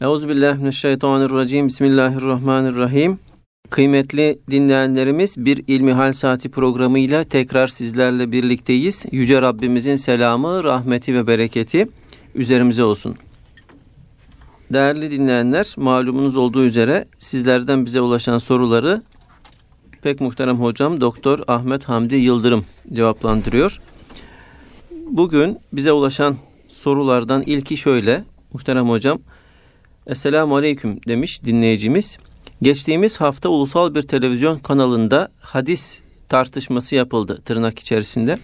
Euzubillahimineşşeytanirracim. Bismillahirrahmanirrahim. Kıymetli dinleyenlerimiz bir İlmihal Saati programıyla tekrar sizlerle birlikteyiz. Yüce Rabbimizin selamı, rahmeti ve bereketi üzerimize olsun. Değerli dinleyenler, malumunuz olduğu üzere sizlerden bize ulaşan soruları pek muhterem hocam Doktor Ahmet Hamdi Yıldırım cevaplandırıyor. Bugün bize ulaşan sorulardan ilki şöyle. Muhterem hocam, Esselamu Aleyküm demiş dinleyicimiz. Geçtiğimiz hafta ulusal bir televizyon kanalında hadis tartışması yapıldı tırnak içerisinde.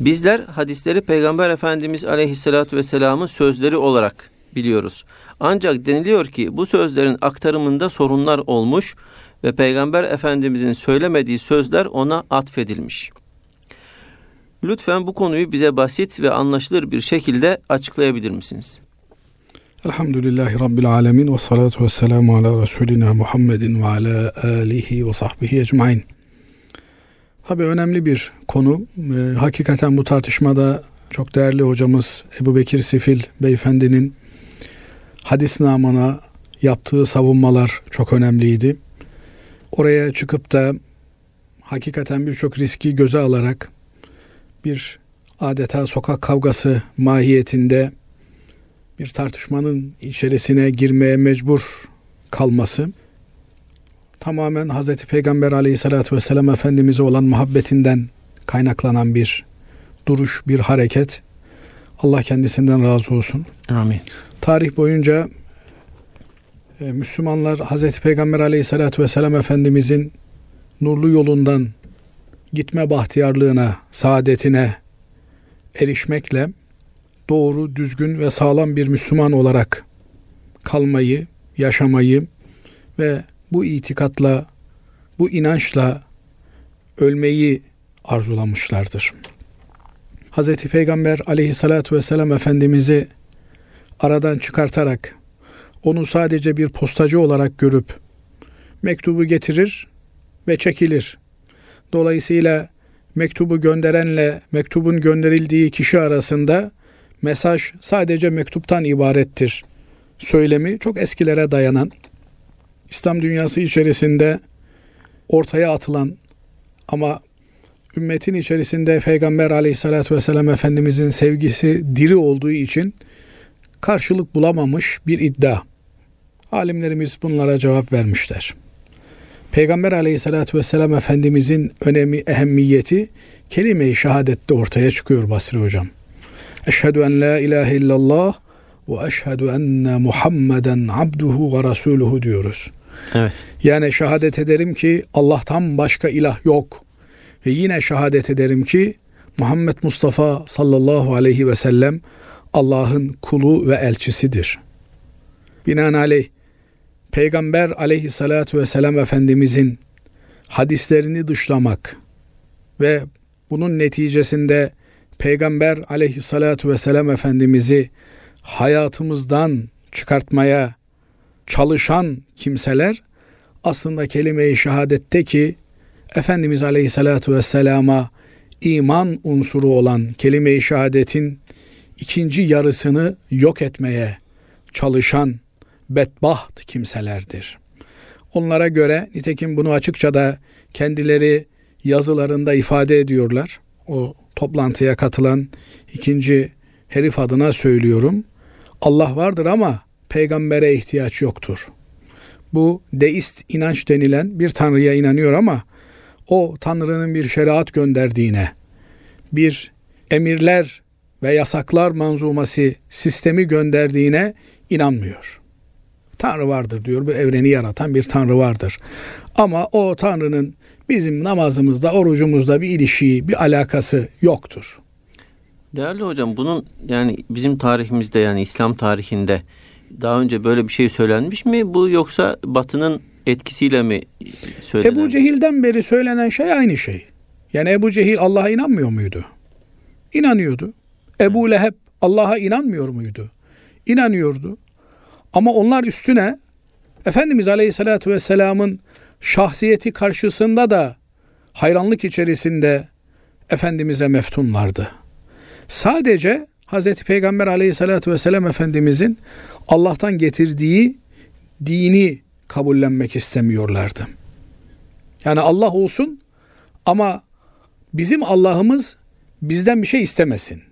Bizler hadisleri Peygamber Efendimiz Aleyhisselatü Vesselam'ın sözleri olarak biliyoruz. Ancak deniliyor ki bu sözlerin aktarımında sorunlar olmuş ve Peygamber Efendimizin söylemediği sözler ona atfedilmiş. Lütfen bu konuyu bize basit ve anlaşılır bir şekilde açıklayabilir misiniz? Elhamdülillahi Rabbil Alemin ve salatu ve selamu ala Resulina Muhammedin ve ala alihi ve sahbihi ecmain. Tabi önemli bir konu. E, hakikaten bu tartışmada çok değerli hocamız Ebu Bekir Sifil beyefendinin hadis namına yaptığı savunmalar çok önemliydi. Oraya çıkıp da hakikaten birçok riski göze alarak bir adeta sokak kavgası mahiyetinde bir tartışmanın içerisine girmeye mecbur kalması tamamen Hz. Peygamber aleyhissalatü vesselam Efendimiz'e olan muhabbetinden kaynaklanan bir duruş, bir hareket. Allah kendisinden razı olsun. Amin. Tarih boyunca e, Müslümanlar Hz. Peygamber aleyhissalatü vesselam Efendimiz'in nurlu yolundan gitme bahtiyarlığına, saadetine erişmekle doğru, düzgün ve sağlam bir Müslüman olarak kalmayı, yaşamayı ve bu itikatla, bu inançla ölmeyi arzulamışlardır. Hz. Peygamber aleyhissalatü vesselam Efendimiz'i aradan çıkartarak onu sadece bir postacı olarak görüp mektubu getirir ve çekilir. Dolayısıyla mektubu gönderenle mektubun gönderildiği kişi arasında mesaj sadece mektuptan ibarettir söylemi çok eskilere dayanan İslam dünyası içerisinde ortaya atılan ama ümmetin içerisinde Peygamber aleyhissalatü vesselam Efendimizin sevgisi diri olduğu için karşılık bulamamış bir iddia. Alimlerimiz bunlara cevap vermişler. Peygamber aleyhissalatü vesselam Efendimizin önemi, ehemmiyeti kelime-i şehadette ortaya çıkıyor Basri Hocam. Eşhedü en la ilahe illallah ve eşhedü enne Muhammeden abduhu ve rasuluhu diyoruz. Evet. Yani şehadet ederim ki Allah'tan başka ilah yok. Ve yine şehadet ederim ki Muhammed Mustafa sallallahu aleyhi ve sellem Allah'ın kulu ve elçisidir. Binaenaleyh Peygamber aleyhissalatü vesselam Efendimizin hadislerini dışlamak ve bunun neticesinde Peygamber aleyhissalatü vesselam Efendimiz'i hayatımızdan çıkartmaya çalışan kimseler aslında kelime-i şehadette ki Efendimiz aleyhissalatü vesselama iman unsuru olan kelime-i şehadetin ikinci yarısını yok etmeye çalışan bedbaht kimselerdir. Onlara göre nitekim bunu açıkça da kendileri yazılarında ifade ediyorlar. O toplantıya katılan ikinci herif adına söylüyorum. Allah vardır ama peygambere ihtiyaç yoktur. Bu deist inanç denilen bir tanrıya inanıyor ama o tanrının bir şeriat gönderdiğine, bir emirler ve yasaklar manzuması sistemi gönderdiğine inanmıyor. Tanrı vardır diyor. Bu evreni yaratan bir Tanrı vardır. Ama o Tanrı'nın bizim namazımızda, orucumuzda bir ilişiği, bir alakası yoktur. Değerli hocam bunun yani bizim tarihimizde yani İslam tarihinde daha önce böyle bir şey söylenmiş mi? Bu yoksa Batı'nın etkisiyle mi söylenen? Ebu Cehil'den beri söylenen şey aynı şey. Yani Ebu Cehil Allah'a inanmıyor muydu? İnanıyordu. Ebu Leheb Allah'a inanmıyor muydu? İnanıyordu. Ama onlar üstüne Efendimiz Aleyhisselatü Vesselam'ın şahsiyeti karşısında da hayranlık içerisinde Efendimiz'e meftunlardı. Sadece Hz. Peygamber Aleyhisselatü Vesselam Efendimiz'in Allah'tan getirdiği dini kabullenmek istemiyorlardı. Yani Allah olsun ama bizim Allah'ımız bizden bir şey istemesin.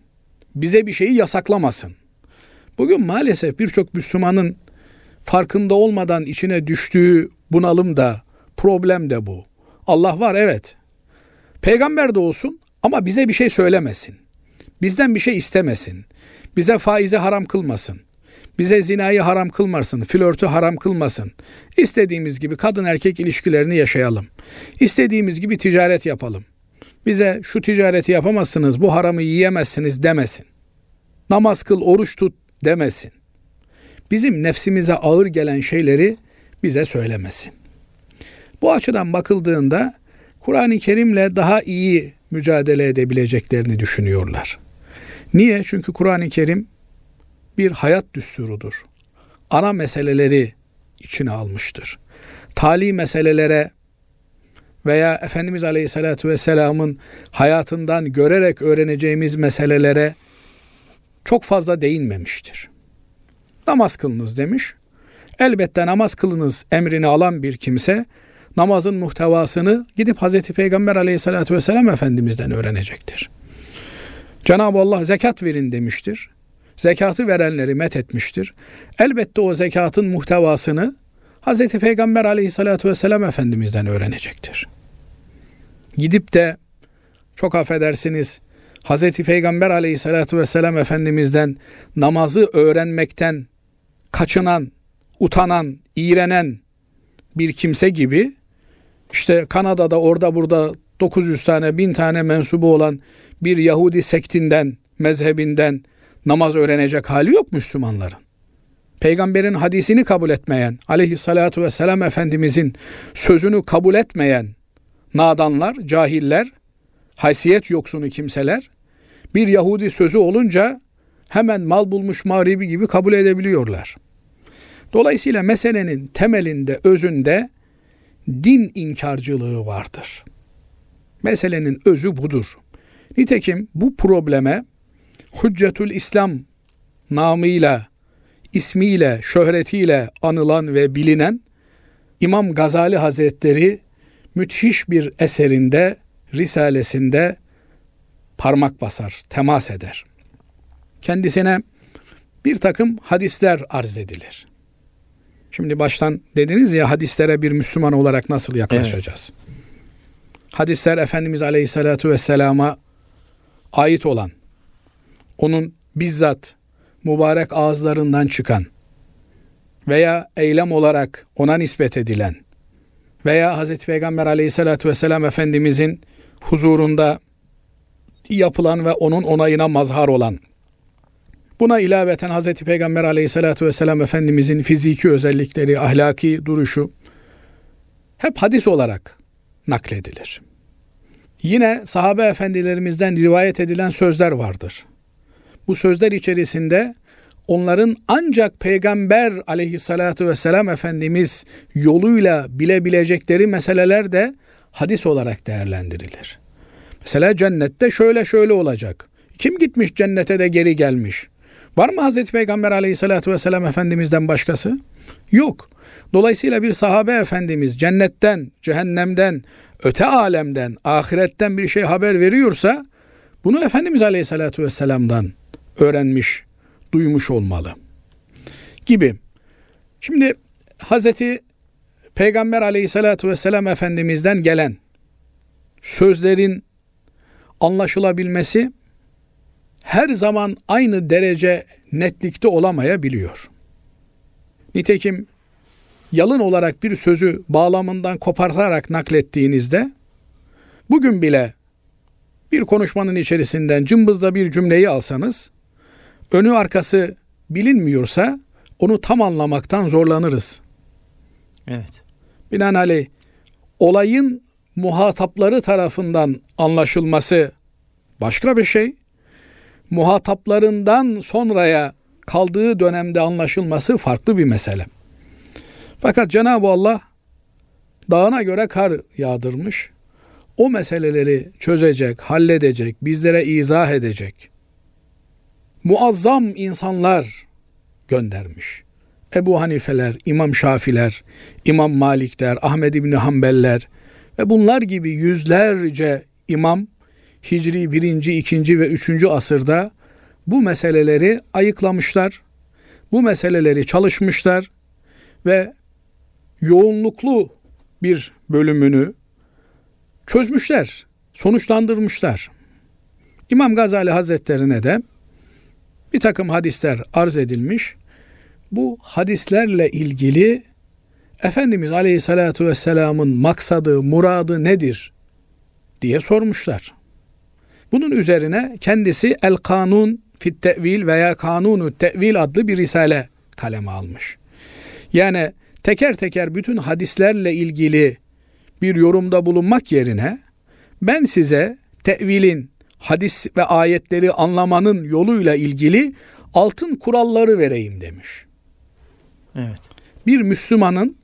Bize bir şeyi yasaklamasın. Bugün maalesef birçok Müslümanın farkında olmadan içine düştüğü bunalım da problem de bu. Allah var evet. Peygamber de olsun ama bize bir şey söylemesin. Bizden bir şey istemesin. Bize faizi haram kılmasın. Bize zinayı haram kılmasın, flörtü haram kılmasın. İstediğimiz gibi kadın erkek ilişkilerini yaşayalım. İstediğimiz gibi ticaret yapalım. Bize şu ticareti yapamazsınız, bu haramı yiyemezsiniz demesin. Namaz kıl, oruç tut demesin. Bizim nefsimize ağır gelen şeyleri bize söylemesin. Bu açıdan bakıldığında Kur'an-ı Kerim'le daha iyi mücadele edebileceklerini düşünüyorlar. Niye? Çünkü Kur'an-ı Kerim bir hayat düsturudur. Ana meseleleri içine almıştır. Tali meselelere veya Efendimiz Aleyhisselatü Vesselam'ın hayatından görerek öğreneceğimiz meselelere çok fazla değinmemiştir. Namaz kılınız demiş. Elbette namaz kılınız emrini alan bir kimse namazın muhtevasını gidip Hazreti Peygamber Aleyhisselatü Vesselam Efendimiz'den öğrenecektir. Cenab-ı Allah zekat verin demiştir. Zekatı verenleri met etmiştir. Elbette o zekatın muhtevasını Hz. Peygamber aleyhissalatü vesselam Efendimiz'den öğrenecektir. Gidip de çok affedersiniz Hz. Peygamber aleyhissalatü vesselam Efendimiz'den namazı öğrenmekten kaçınan, utanan, iğrenen bir kimse gibi işte Kanada'da orada burada 900 tane, 1000 tane mensubu olan bir Yahudi sektinden, mezhebinden namaz öğrenecek hali yok Müslümanların. Peygamberin hadisini kabul etmeyen, aleyhissalatu vesselam Efendimizin sözünü kabul etmeyen nadanlar, cahiller, haysiyet yoksunu kimseler bir Yahudi sözü olunca hemen mal bulmuş mağribi gibi kabul edebiliyorlar. Dolayısıyla meselenin temelinde, özünde din inkarcılığı vardır. Meselenin özü budur. Nitekim bu probleme Hüccetül İslam namıyla, ismiyle, şöhretiyle anılan ve bilinen İmam Gazali Hazretleri müthiş bir eserinde, risalesinde parmak basar, temas eder. Kendisine bir takım hadisler arz edilir. Şimdi baştan dediniz ya hadislere bir Müslüman olarak nasıl yaklaşacağız? Evet. Hadisler Efendimiz Aleyhisselatü Vesselam'a ait olan onun bizzat mübarek ağızlarından çıkan veya eylem olarak ona nispet edilen veya Hz. Peygamber aleyhissalatü vesselam Efendimizin huzurunda yapılan ve onun onayına mazhar olan Buna ilaveten Hz. Peygamber aleyhissalatü vesselam Efendimizin fiziki özellikleri, ahlaki duruşu hep hadis olarak nakledilir. Yine sahabe efendilerimizden rivayet edilen sözler vardır. Bu sözler içerisinde onların ancak Peygamber aleyhissalatu vesselam Efendimiz yoluyla bilebilecekleri meseleler de hadis olarak değerlendirilir. Mesela cennette şöyle şöyle olacak. Kim gitmiş cennete de geri gelmiş? Var mı Hazreti Peygamber aleyhissalatu vesselam Efendimiz'den başkası? Yok. Dolayısıyla bir sahabe efendimiz cennetten, cehennemden, öte alemden, ahiretten bir şey haber veriyorsa bunu Efendimiz aleyhissalatu vesselam'dan öğrenmiş, duymuş olmalı. Gibi. Şimdi Hazreti Peygamber aleyhissalatu vesselam Efendimiz'den gelen sözlerin anlaşılabilmesi her zaman aynı derece netlikte olamayabiliyor. Nitekim yalın olarak bir sözü bağlamından kopartarak naklettiğinizde bugün bile bir konuşmanın içerisinden cımbızda bir cümleyi alsanız önü arkası bilinmiyorsa onu tam anlamaktan zorlanırız. Evet. Binaenaleyh olayın muhatapları tarafından anlaşılması başka bir şey. Muhataplarından sonraya kaldığı dönemde anlaşılması farklı bir mesele. Fakat Cenab-ı Allah dağına göre kar yağdırmış. O meseleleri çözecek, halledecek, bizlere izah edecek muazzam insanlar göndermiş. Ebu Hanifeler, İmam Şafiler, İmam Malikler, Ahmed İbni Hanbeller ve bunlar gibi yüzlerce imam Hicri 1. 2. ve 3. asırda bu meseleleri ayıklamışlar. Bu meseleleri çalışmışlar ve yoğunluklu bir bölümünü çözmüşler, sonuçlandırmışlar. İmam Gazali Hazretlerine de bir takım hadisler arz edilmiş. Bu hadislerle ilgili Efendimiz Aleyhisselatü Vesselam'ın maksadı, muradı nedir diye sormuşlar. Bunun üzerine kendisi El Kanun fit Tevil veya Kanunu Tevil adlı bir risale kaleme almış. Yani teker teker bütün hadislerle ilgili bir yorumda bulunmak yerine ben size tevilin, hadis ve ayetleri anlamanın yoluyla ilgili altın kuralları vereyim demiş. Evet. Bir Müslümanın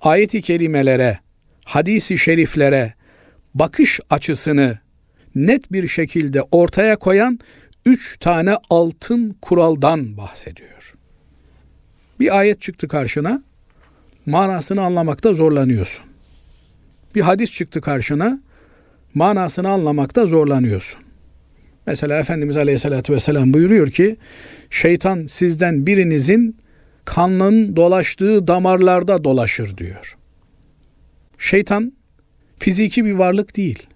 ayeti kerimelere, hadisi şeriflere bakış açısını net bir şekilde ortaya koyan üç tane altın kuraldan bahsediyor. Bir ayet çıktı karşına, manasını anlamakta zorlanıyorsun. Bir hadis çıktı karşına, manasını anlamakta zorlanıyorsun. Mesela Efendimiz Aleyhisselatü Vesselam buyuruyor ki, şeytan sizden birinizin kanının dolaştığı damarlarda dolaşır diyor. Şeytan fiziki bir varlık değil.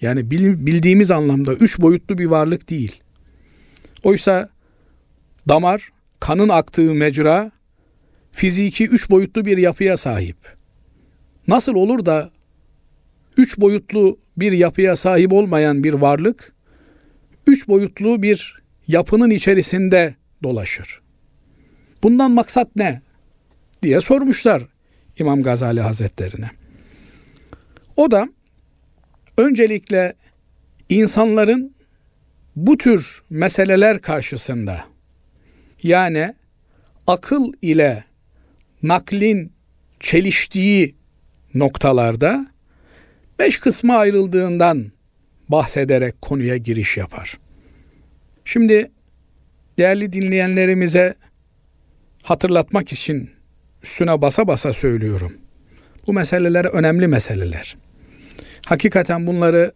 Yani bildiğimiz anlamda üç boyutlu bir varlık değil. Oysa damar, kanın aktığı mecra fiziki üç boyutlu bir yapıya sahip. Nasıl olur da üç boyutlu bir yapıya sahip olmayan bir varlık üç boyutlu bir yapının içerisinde dolaşır? Bundan maksat ne? diye sormuşlar İmam Gazali Hazretlerine. O da öncelikle insanların bu tür meseleler karşısında yani akıl ile naklin çeliştiği noktalarda beş kısma ayrıldığından bahsederek konuya giriş yapar. Şimdi değerli dinleyenlerimize hatırlatmak için üstüne basa basa söylüyorum. Bu meseleler önemli meseleler. Hakikaten bunları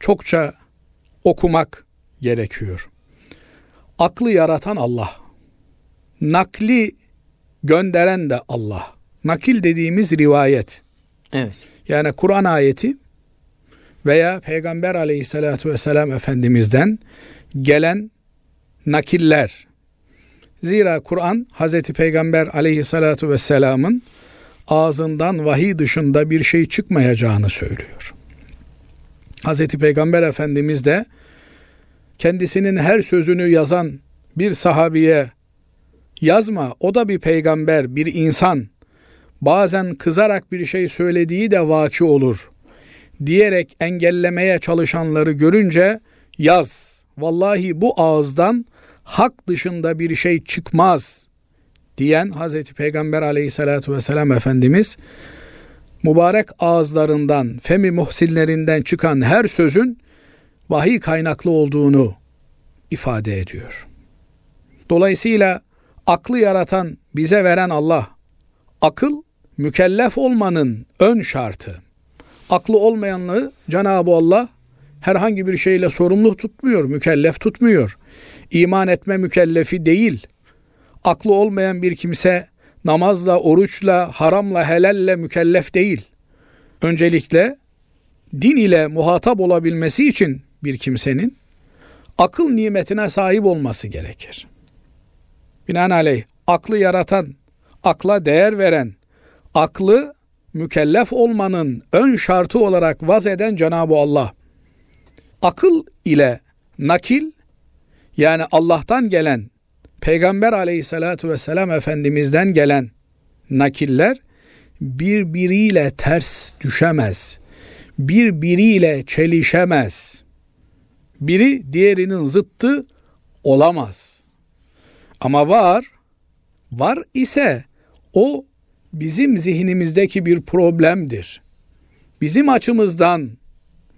çokça okumak gerekiyor. Aklı yaratan Allah. Nakli gönderen de Allah. Nakil dediğimiz rivayet. Evet. Yani Kur'an ayeti veya Peygamber aleyhissalatü vesselam Efendimiz'den gelen nakiller. Zira Kur'an Hazreti Peygamber aleyhissalatü vesselamın ağzından vahiy dışında bir şey çıkmayacağını söylüyor. Hazreti Peygamber Efendimiz de kendisinin her sözünü yazan bir sahabiye yazma o da bir peygamber, bir insan. Bazen kızarak bir şey söylediği de vaki olur diyerek engellemeye çalışanları görünce yaz. Vallahi bu ağızdan hak dışında bir şey çıkmaz diyen Hazreti Peygamber aleyhissalatü vesselam Efendimiz mübarek ağızlarından, femi muhsinlerinden çıkan her sözün vahiy kaynaklı olduğunu ifade ediyor. Dolayısıyla aklı yaratan, bize veren Allah. Akıl mükellef olmanın ön şartı. Aklı olmayanlığı Cenab-ı Allah herhangi bir şeyle sorumlu tutmuyor, mükellef tutmuyor. İman etme mükellefi değil. Aklı olmayan bir kimse namazla, oruçla, haramla, helalle mükellef değil. Öncelikle din ile muhatap olabilmesi için bir kimsenin akıl nimetine sahip olması gerekir. Binaenaleyh aklı yaratan, akla değer veren, aklı mükellef olmanın ön şartı olarak vaz eden Cenab-ı Allah. Akıl ile nakil yani Allah'tan gelen Peygamber aleyhissalatu vesselam Efendimiz'den gelen nakiller birbiriyle ters düşemez. Birbiriyle çelişemez. Biri diğerinin zıttı olamaz. Ama var, var ise o bizim zihnimizdeki bir problemdir. Bizim açımızdan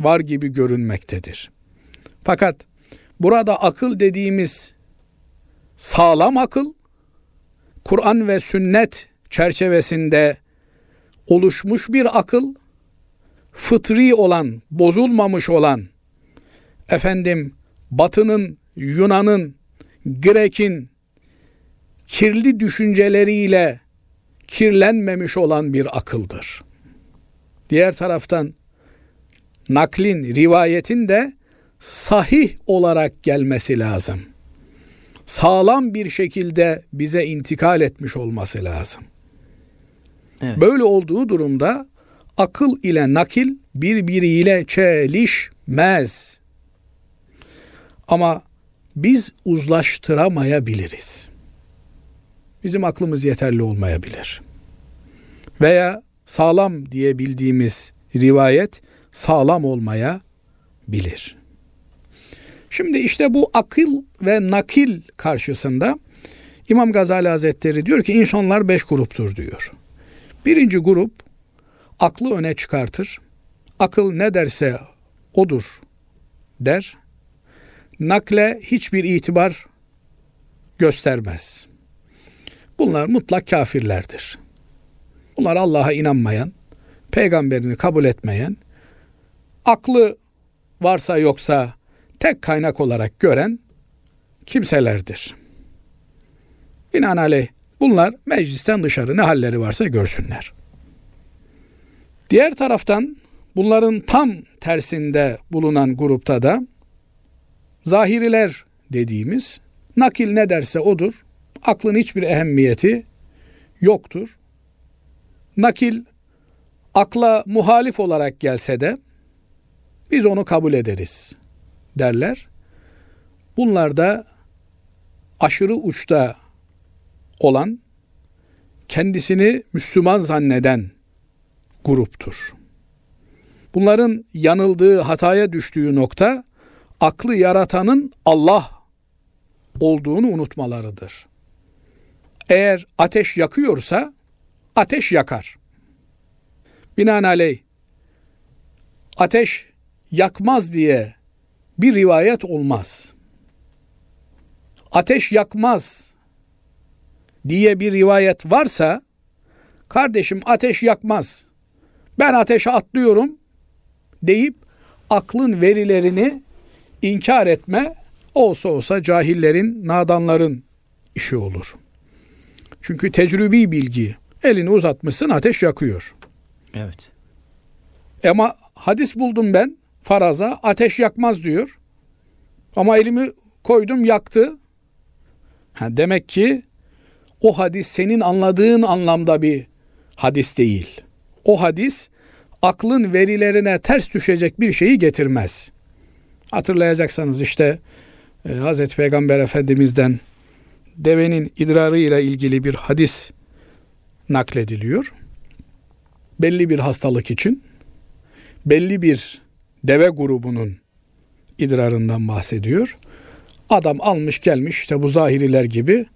var gibi görünmektedir. Fakat burada akıl dediğimiz sağlam akıl, Kur'an ve sünnet çerçevesinde oluşmuş bir akıl, fıtri olan, bozulmamış olan, efendim Batı'nın, Yunan'ın, Grek'in kirli düşünceleriyle kirlenmemiş olan bir akıldır. Diğer taraftan naklin, rivayetin de sahih olarak gelmesi lazım. Sağlam bir şekilde bize intikal etmiş olması lazım. Evet. Böyle olduğu durumda akıl ile nakil birbiriyle çelişmez. Ama biz uzlaştıramayabiliriz. Bizim aklımız yeterli olmayabilir. Veya sağlam diye bildiğimiz rivayet sağlam olmaya bilir. Şimdi işte bu akıl ve nakil karşısında İmam Gazali Hazretleri diyor ki insanlar beş gruptur diyor. Birinci grup aklı öne çıkartır. Akıl ne derse odur der. Nakle hiçbir itibar göstermez. Bunlar mutlak kafirlerdir. Bunlar Allah'a inanmayan, peygamberini kabul etmeyen, aklı varsa yoksa tek kaynak olarak gören kimselerdir. Binaenaleyh bunlar meclisten dışarı ne halleri varsa görsünler. Diğer taraftan bunların tam tersinde bulunan grupta da zahiriler dediğimiz nakil ne derse odur. Aklın hiçbir ehemmiyeti yoktur. Nakil akla muhalif olarak gelse de biz onu kabul ederiz derler. Bunlar da aşırı uçta olan, kendisini Müslüman zanneden gruptur. Bunların yanıldığı, hataya düştüğü nokta aklı yaratanın Allah olduğunu unutmalarıdır. Eğer ateş yakıyorsa ateş yakar. Binaenaleyh ateş yakmaz diye bir rivayet olmaz. Ateş yakmaz diye bir rivayet varsa kardeşim ateş yakmaz. Ben ateşe atlıyorum deyip aklın verilerini inkar etme olsa olsa cahillerin, nadanların işi olur. Çünkü tecrübi bilgi elini uzatmışsın ateş yakıyor. Evet. Ama hadis buldum ben faraza ateş yakmaz diyor. Ama elimi koydum yaktı. Ha, demek ki o hadis senin anladığın anlamda bir hadis değil. O hadis aklın verilerine ters düşecek bir şeyi getirmez. Hatırlayacaksanız işte e, Hazreti Peygamber Efendimiz'den devenin idrarı ile ilgili bir hadis naklediliyor. Belli bir hastalık için belli bir deve grubunun idrarından bahsediyor. Adam almış gelmiş işte bu zahiriler gibi.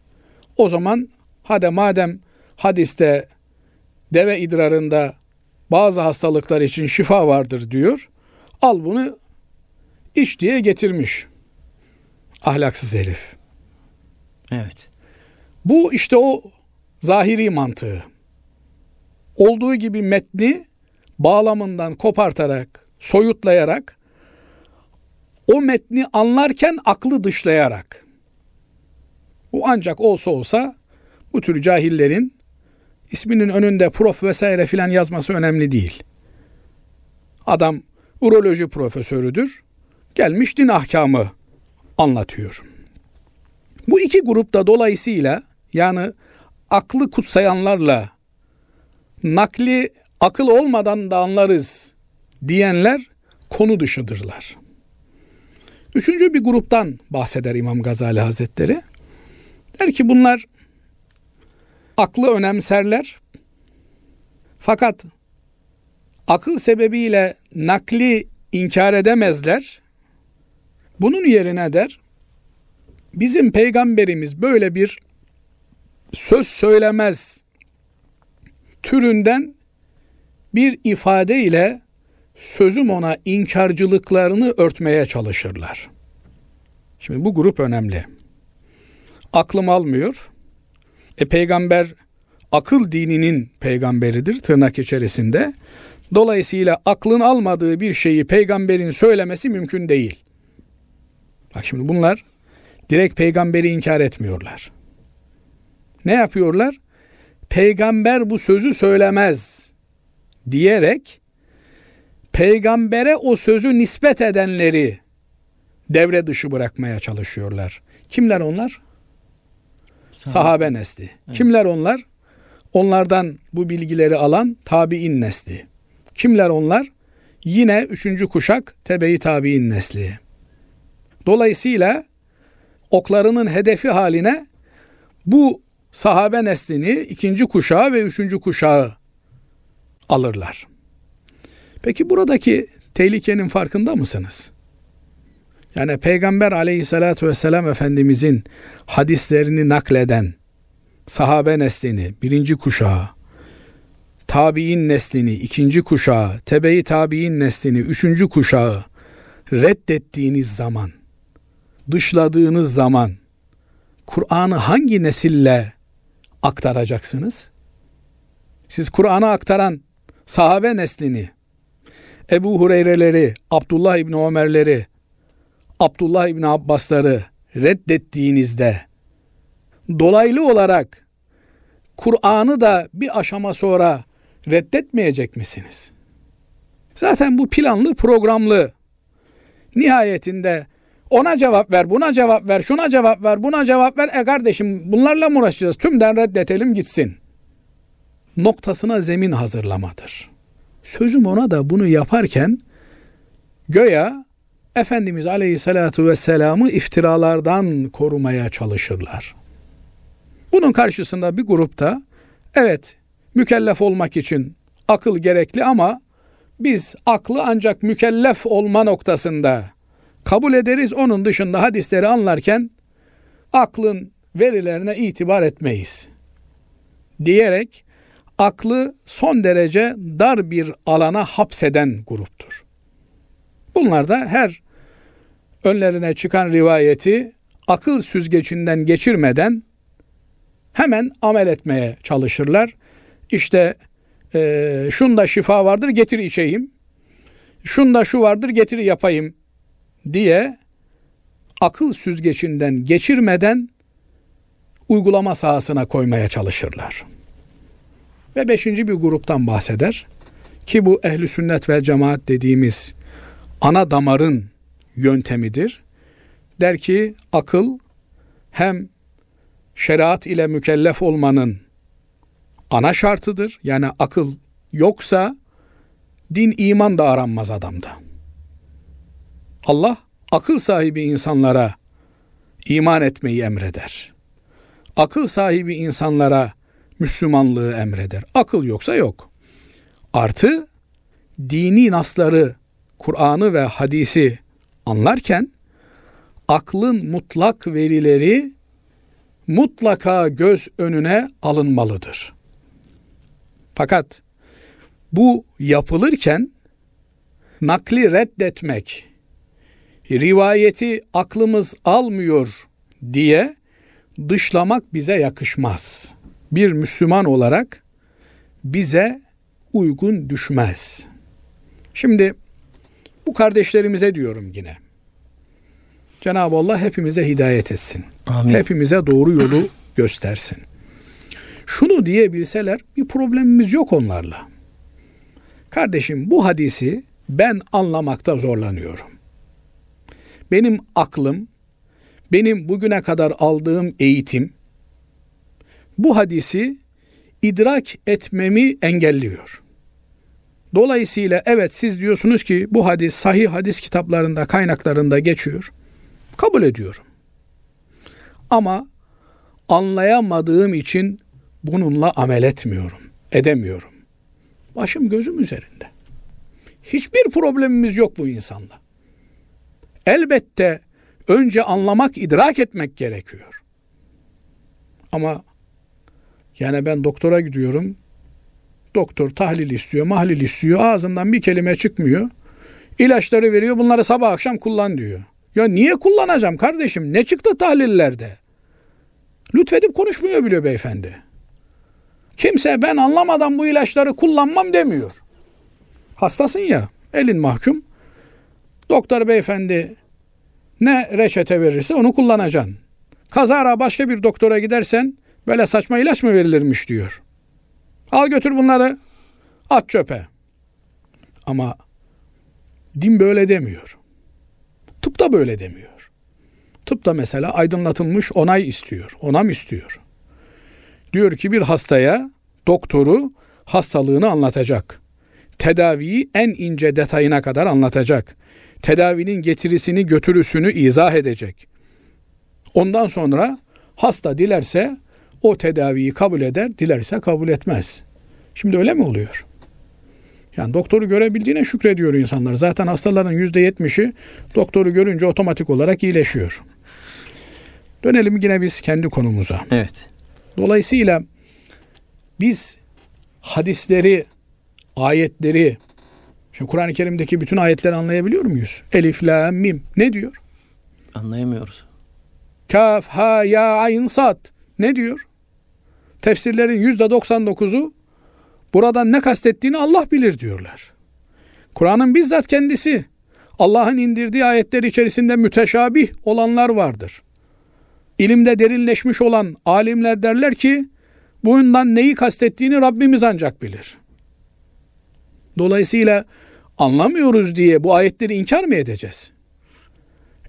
O zaman hadi madem hadiste deve idrarında bazı hastalıklar için şifa vardır diyor. Al bunu iç diye getirmiş. Ahlaksız herif. Evet. Bu işte o zahiri mantığı. Olduğu gibi metni bağlamından kopartarak, soyutlayarak o metni anlarken aklı dışlayarak. Bu ancak olsa olsa bu tür cahillerin isminin önünde prof vesaire filan yazması önemli değil. Adam uroloji profesörüdür. Gelmiş din ahkamı anlatıyor. Bu iki grupta dolayısıyla yani aklı kutsayanlarla nakli akıl olmadan da anlarız diyenler konu dışıdırlar. Üçüncü bir gruptan bahseder İmam Gazali Hazretleri. Der ki bunlar aklı önemserler. Fakat akıl sebebiyle nakli inkar edemezler. Bunun yerine der bizim peygamberimiz böyle bir söz söylemez türünden bir ifade ile sözüm ona inkarcılıklarını örtmeye çalışırlar. Şimdi bu grup önemli. Aklım almıyor. E peygamber akıl dininin peygamberidir tırnak içerisinde. Dolayısıyla aklın almadığı bir şeyi peygamberin söylemesi mümkün değil. Bak şimdi bunlar direkt peygamberi inkar etmiyorlar. Ne yapıyorlar? Peygamber bu sözü söylemez diyerek peygambere o sözü nispet edenleri devre dışı bırakmaya çalışıyorlar. Kimler onlar? Sahabe, Sahabe nesli. Evet. Kimler onlar? Onlardan bu bilgileri alan tabi'in nesli. Kimler onlar? Yine üçüncü kuşak tebe-i tabi'in nesli. Dolayısıyla oklarının hedefi haline bu sahabe neslini ikinci kuşağı ve üçüncü kuşağı alırlar. Peki buradaki tehlikenin farkında mısınız? Yani Peygamber aleyhissalatü vesselam Efendimizin hadislerini nakleden sahabe neslini, birinci kuşağı, tabi'in neslini, ikinci kuşağı, tebe-i tabi'in neslini, üçüncü kuşağı reddettiğiniz zaman, dışladığınız zaman Kur'an'ı hangi nesille aktaracaksınız? Siz Kur'an'ı aktaran sahabe neslini, Ebu Hureyre'leri, Abdullah İbni Ömer'leri, Abdullah İbni Abbas'ları reddettiğinizde dolaylı olarak Kur'an'ı da bir aşama sonra reddetmeyecek misiniz? Zaten bu planlı programlı. Nihayetinde ona cevap ver, buna cevap ver, şuna cevap ver, buna cevap ver. E kardeşim bunlarla mı uğraşacağız? Tümden reddetelim gitsin. Noktasına zemin hazırlamadır. Sözüm ona da bunu yaparken göya Efendimiz Aleyhisselatü Vesselam'ı iftiralardan korumaya çalışırlar. Bunun karşısında bir grupta evet mükellef olmak için akıl gerekli ama biz aklı ancak mükellef olma noktasında kabul ederiz. Onun dışında hadisleri anlarken aklın verilerine itibar etmeyiz. Diyerek aklı son derece dar bir alana hapseden gruptur. Bunlar da her önlerine çıkan rivayeti akıl süzgecinden geçirmeden hemen amel etmeye çalışırlar. İşte e, şunda şifa vardır getir içeyim. Şunda şu vardır getir yapayım diye akıl süzgecinden geçirmeden uygulama sahasına koymaya çalışırlar. Ve beşinci bir gruptan bahseder ki bu ehli sünnet ve cemaat dediğimiz ana damarın yöntemidir. Der ki akıl hem şeriat ile mükellef olmanın ana şartıdır. Yani akıl yoksa din iman da aranmaz adamda. Allah akıl sahibi insanlara iman etmeyi emreder. Akıl sahibi insanlara Müslümanlığı emreder. Akıl yoksa yok. Artı dini nasları, Kur'an'ı ve hadisi anlarken aklın mutlak verileri mutlaka göz önüne alınmalıdır. Fakat bu yapılırken nakli reddetmek, rivayeti aklımız almıyor diye dışlamak bize yakışmaz. Bir Müslüman olarak bize uygun düşmez. Şimdi bu kardeşlerimize diyorum yine. Cenab-ı Allah hepimize hidayet etsin. Amin. Hepimize doğru yolu göstersin. Şunu diyebilseler bir problemimiz yok onlarla. Kardeşim bu hadisi ben anlamakta zorlanıyorum. Benim aklım, benim bugüne kadar aldığım eğitim bu hadisi idrak etmemi engelliyor. Dolayısıyla evet siz diyorsunuz ki bu hadis sahih hadis kitaplarında kaynaklarında geçiyor. Kabul ediyorum. Ama anlayamadığım için bununla amel etmiyorum, edemiyorum. Başım gözüm üzerinde. Hiçbir problemimiz yok bu insanla. Elbette önce anlamak, idrak etmek gerekiyor. Ama yani ben doktora gidiyorum. Doktor tahlil istiyor, mahlil istiyor. Ağzından bir kelime çıkmıyor. İlaçları veriyor. Bunları sabah akşam kullan diyor. Ya niye kullanacağım kardeşim? Ne çıktı tahlillerde? Lütfedip konuşmuyor bile beyefendi. Kimse ben anlamadan bu ilaçları kullanmam demiyor. Hastasın ya, elin mahkum. Doktor beyefendi ne reçete verirse onu kullanacaksın. Kazara başka bir doktora gidersen böyle saçma ilaç mı verilirmiş diyor. Al götür bunları at çöpe. Ama din böyle demiyor. Tıp da böyle demiyor. Tıp da mesela aydınlatılmış onay istiyor. Onam istiyor. Diyor ki bir hastaya doktoru hastalığını anlatacak. Tedaviyi en ince detayına kadar anlatacak. Tedavinin getirisini götürüsünü izah edecek. Ondan sonra hasta dilerse o tedaviyi kabul eder, dilerse kabul etmez. Şimdi öyle mi oluyor? Yani doktoru görebildiğine şükrediyor insanlar. Zaten hastaların yüzde yetmişi doktoru görünce otomatik olarak iyileşiyor. Dönelim yine biz kendi konumuza. Evet. Dolayısıyla biz hadisleri, ayetleri, şimdi Kur'an-ı Kerim'deki bütün ayetleri anlayabiliyor muyuz? Elif, la, mim ne diyor? Anlayamıyoruz. Kaf, ha, ya, ayn, sad ne diyor? Tefsirlerin yüzde 99'u buradan ne kastettiğini Allah bilir diyorlar. Kur'an'ın bizzat kendisi Allah'ın indirdiği ayetler içerisinde müteşabih olanlar vardır. İlimde derinleşmiş olan alimler derler ki bundan neyi kastettiğini Rabbimiz ancak bilir. Dolayısıyla anlamıyoruz diye bu ayetleri inkar mı edeceğiz?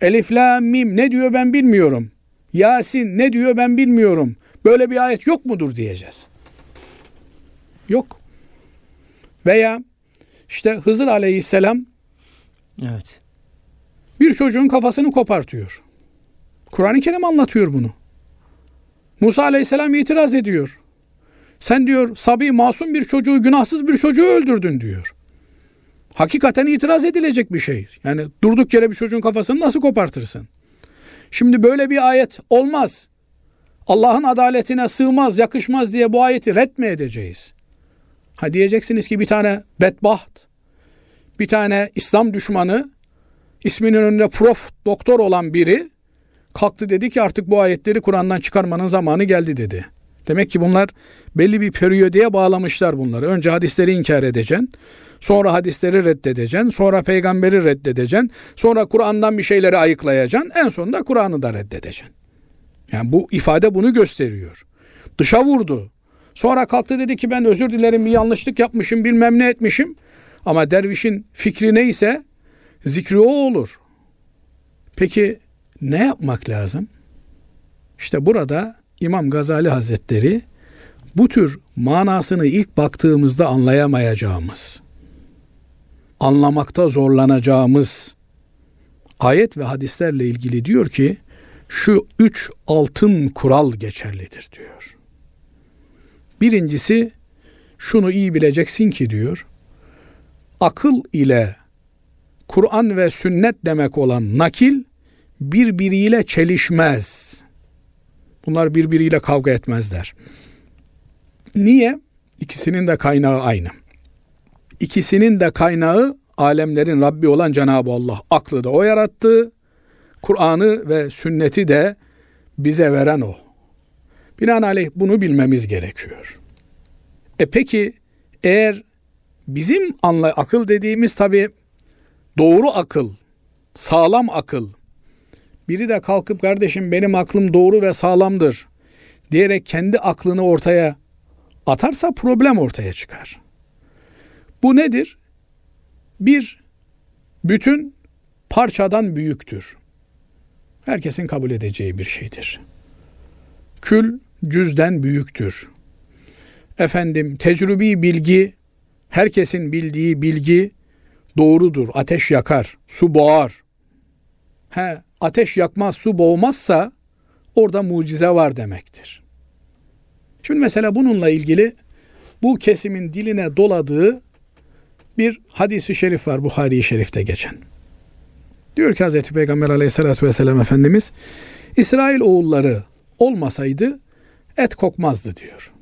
Elif, la, mim ne diyor ben bilmiyorum. Yasin ne diyor ben bilmiyorum. Böyle bir ayet yok mudur diyeceğiz. Yok. Veya işte Hızır aleyhisselam Evet. bir çocuğun kafasını kopartıyor. Kur'an-ı Kerim anlatıyor bunu. Musa aleyhisselam itiraz ediyor. Sen diyor sabi masum bir çocuğu günahsız bir çocuğu öldürdün diyor. Hakikaten itiraz edilecek bir şey. Yani durduk yere bir çocuğun kafasını nasıl kopartırsın? Şimdi böyle bir ayet olmaz. Allah'ın adaletine sığmaz, yakışmaz diye bu ayeti red mi edeceğiz? Ha diyeceksiniz ki bir tane bedbaht, bir tane İslam düşmanı, isminin önünde prof, doktor olan biri kalktı dedi ki artık bu ayetleri Kur'an'dan çıkarmanın zamanı geldi dedi. Demek ki bunlar belli bir periyodeye bağlamışlar bunları. Önce hadisleri inkar edeceksin. Sonra hadisleri reddedeceksin. Sonra peygamberi reddedeceksin. Sonra Kur'an'dan bir şeyleri ayıklayacaksın. En sonunda Kur'an'ı da reddedeceksin. Yani bu ifade bunu gösteriyor. Dışa vurdu. Sonra kalktı dedi ki ben özür dilerim bir yanlışlık yapmışım bilmem ne etmişim. Ama dervişin fikri neyse zikri o olur. Peki ne yapmak lazım? İşte burada İmam Gazali Hazretleri bu tür manasını ilk baktığımızda anlayamayacağımız, anlamakta zorlanacağımız ayet ve hadislerle ilgili diyor ki şu üç altın kural geçerlidir diyor. Birincisi şunu iyi bileceksin ki diyor. Akıl ile Kur'an ve sünnet demek olan nakil birbiriyle çelişmez. Bunlar birbiriyle kavga etmezler. Niye? İkisinin de kaynağı aynı. İkisinin de kaynağı alemlerin Rabbi olan Cenab-ı Allah. Aklı da o yarattı. Kur'an'ı ve sünneti de bize veren o. Binaenaleyh bunu bilmemiz gerekiyor. E peki eğer bizim anla akıl dediğimiz tabi doğru akıl, sağlam akıl. Biri de kalkıp kardeşim benim aklım doğru ve sağlamdır diyerek kendi aklını ortaya atarsa problem ortaya çıkar. Bu nedir? Bir bütün parçadan büyüktür. Herkesin kabul edeceği bir şeydir. Kül cüzden büyüktür. Efendim tecrübi bilgi, herkesin bildiği bilgi doğrudur. Ateş yakar, su boğar. He, ateş yakmaz, su boğmazsa orada mucize var demektir. Şimdi mesela bununla ilgili bu kesimin diline doladığı bir hadisi şerif var Buhari-i Şerif'te geçen. Diyor ki Hazreti Peygamber aleyhissalatü vesselam Efendimiz İsrail oğulları olmasaydı et kokmazdı diyor.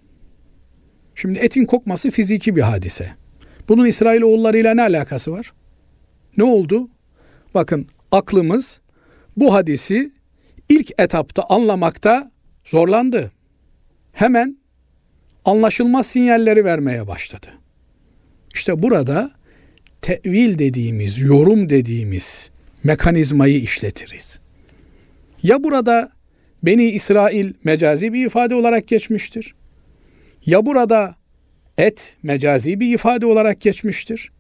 Şimdi etin kokması fiziki bir hadise. Bunun İsrail oğullarıyla ne alakası var? Ne oldu? Bakın aklımız bu hadisi ilk etapta anlamakta zorlandı. Hemen anlaşılmaz sinyalleri vermeye başladı. İşte burada tevil dediğimiz, yorum dediğimiz mekanizmayı işletiriz. Ya burada Beni İsrail mecazi bir ifade olarak geçmiştir. Ya burada et mecazi bir ifade olarak geçmiştir.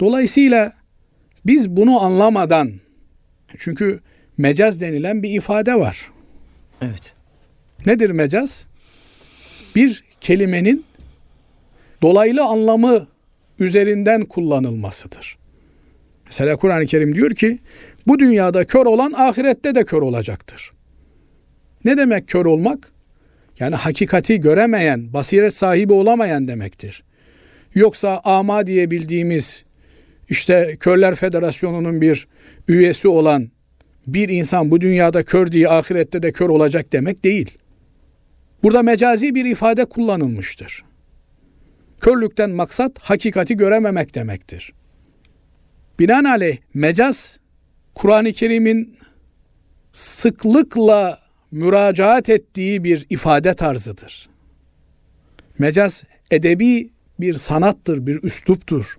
Dolayısıyla biz bunu anlamadan çünkü mecaz denilen bir ifade var. Evet. Nedir mecaz? Bir kelimenin dolaylı anlamı üzerinden kullanılmasıdır. Mesela Kur'an-ı Kerim diyor ki bu dünyada kör olan ahirette de kör olacaktır. Ne demek kör olmak? Yani hakikati göremeyen, basiret sahibi olamayan demektir. Yoksa ama diye bildiğimiz işte Körler Federasyonu'nun bir üyesi olan bir insan bu dünyada kör diye ahirette de kör olacak demek değil. Burada mecazi bir ifade kullanılmıştır. Körlükten maksat hakikati görememek demektir. Binaenaleyh mecaz Kur'an-ı Kerim'in sıklıkla müracaat ettiği bir ifade tarzıdır. Mecaz edebi bir sanattır, bir üsluptur.